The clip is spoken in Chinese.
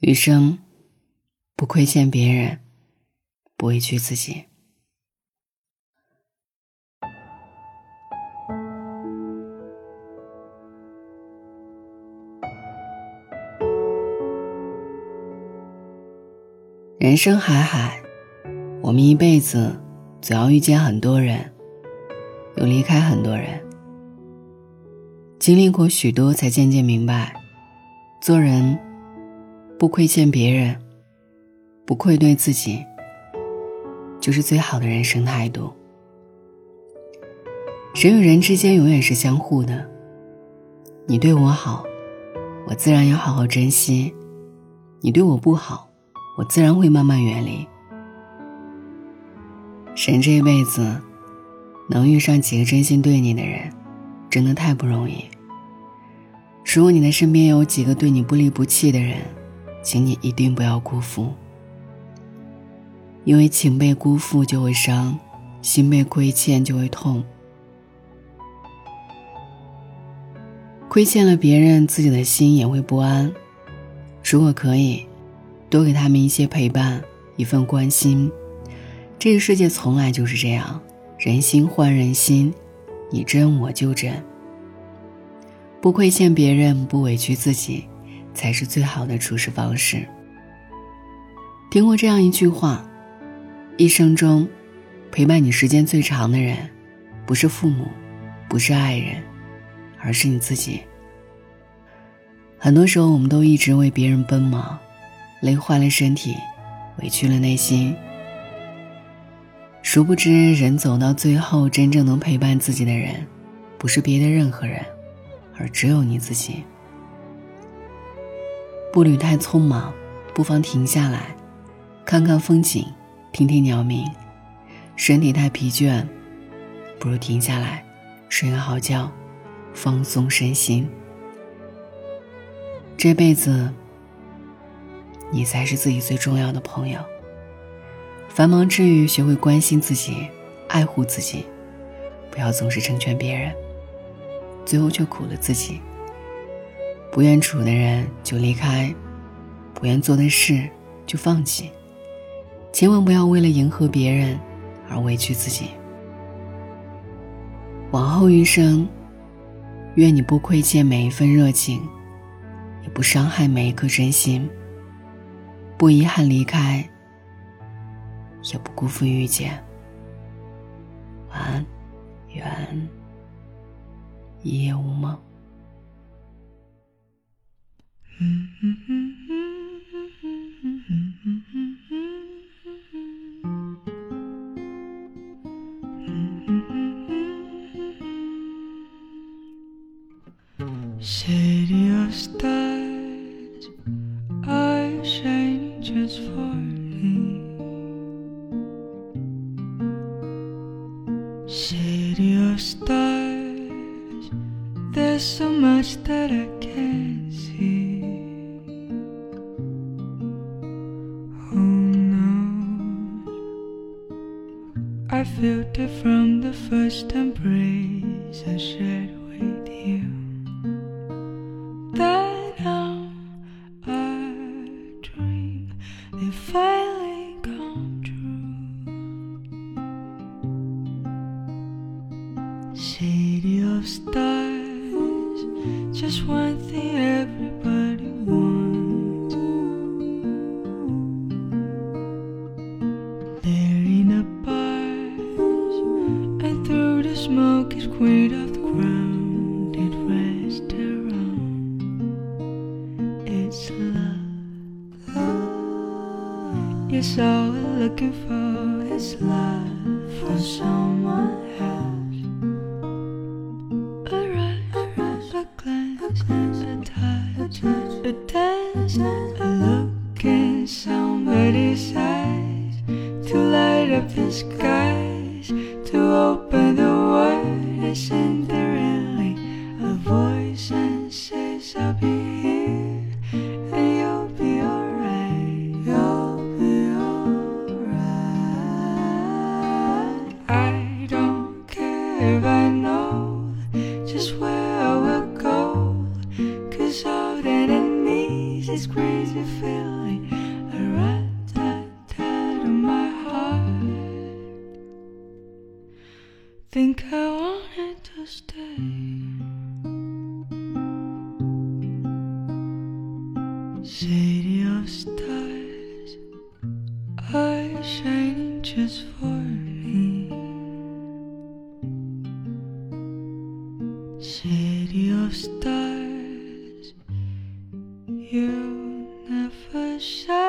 余生，不亏欠别人，不委屈自己。人生海海，我们一辈子总要遇见很多人，又离开很多人。经历过许多，才渐渐明白，做人不亏欠别人，不愧对自己，就是最好的人生态度。人与人之间永远是相互的，你对我好，我自然要好好珍惜；你对我不好。我自然会慢慢远离。人这一辈子，能遇上几个真心对你的人，真的太不容易。如果你的身边有几个对你不离不弃的人，请你一定不要辜负。因为情被辜负就会伤，心被亏欠就会痛。亏欠了别人，自己的心也会不安。如果可以。多给他们一些陪伴，一份关心。这个世界从来就是这样，人心换人心，你真我就真。不亏欠别人，不委屈自己，才是最好的处事方式。听过这样一句话：一生中，陪伴你时间最长的人，不是父母，不是爱人，而是你自己。很多时候，我们都一直为别人奔忙。累坏了身体，委屈了内心。殊不知，人走到最后，真正能陪伴自己的人，不是别的任何人，而只有你自己。步履太匆忙，不妨停下来，看看风景，听听鸟鸣；身体太疲倦，不如停下来，睡个好觉，放松身心。这辈子。你才是自己最重要的朋友。繁忙之余，学会关心自己，爱护自己，不要总是成全别人，最后却苦了自己。不愿处的人就离开，不愿做的事就放弃，千万不要为了迎合别人而委屈自己。往后余生，愿你不亏欠每一份热情，也不伤害每一颗真心。不遗憾离开，也不辜负遇见。晚安，愿一夜无梦。City of stars, I shine just for me. City of stars, there's so much that I can't see. I felt it from the first embrace I shared with you. That now I dream they finally come true. City of stars just one thing everybody the ground. It restaurant, it's love. love. All we're looking for is love for someone else. a dance, a look in somebody's eyes to light up the skies, to open a voice and says I'll be here and you'll be alright, you'll be alright. I don't care if I know just where I will go, cause all that I need this crazy feeling, a rat tat tat on my heart. Think I wanted to stay. City of stars are shining just for me. City of stars, you never shine.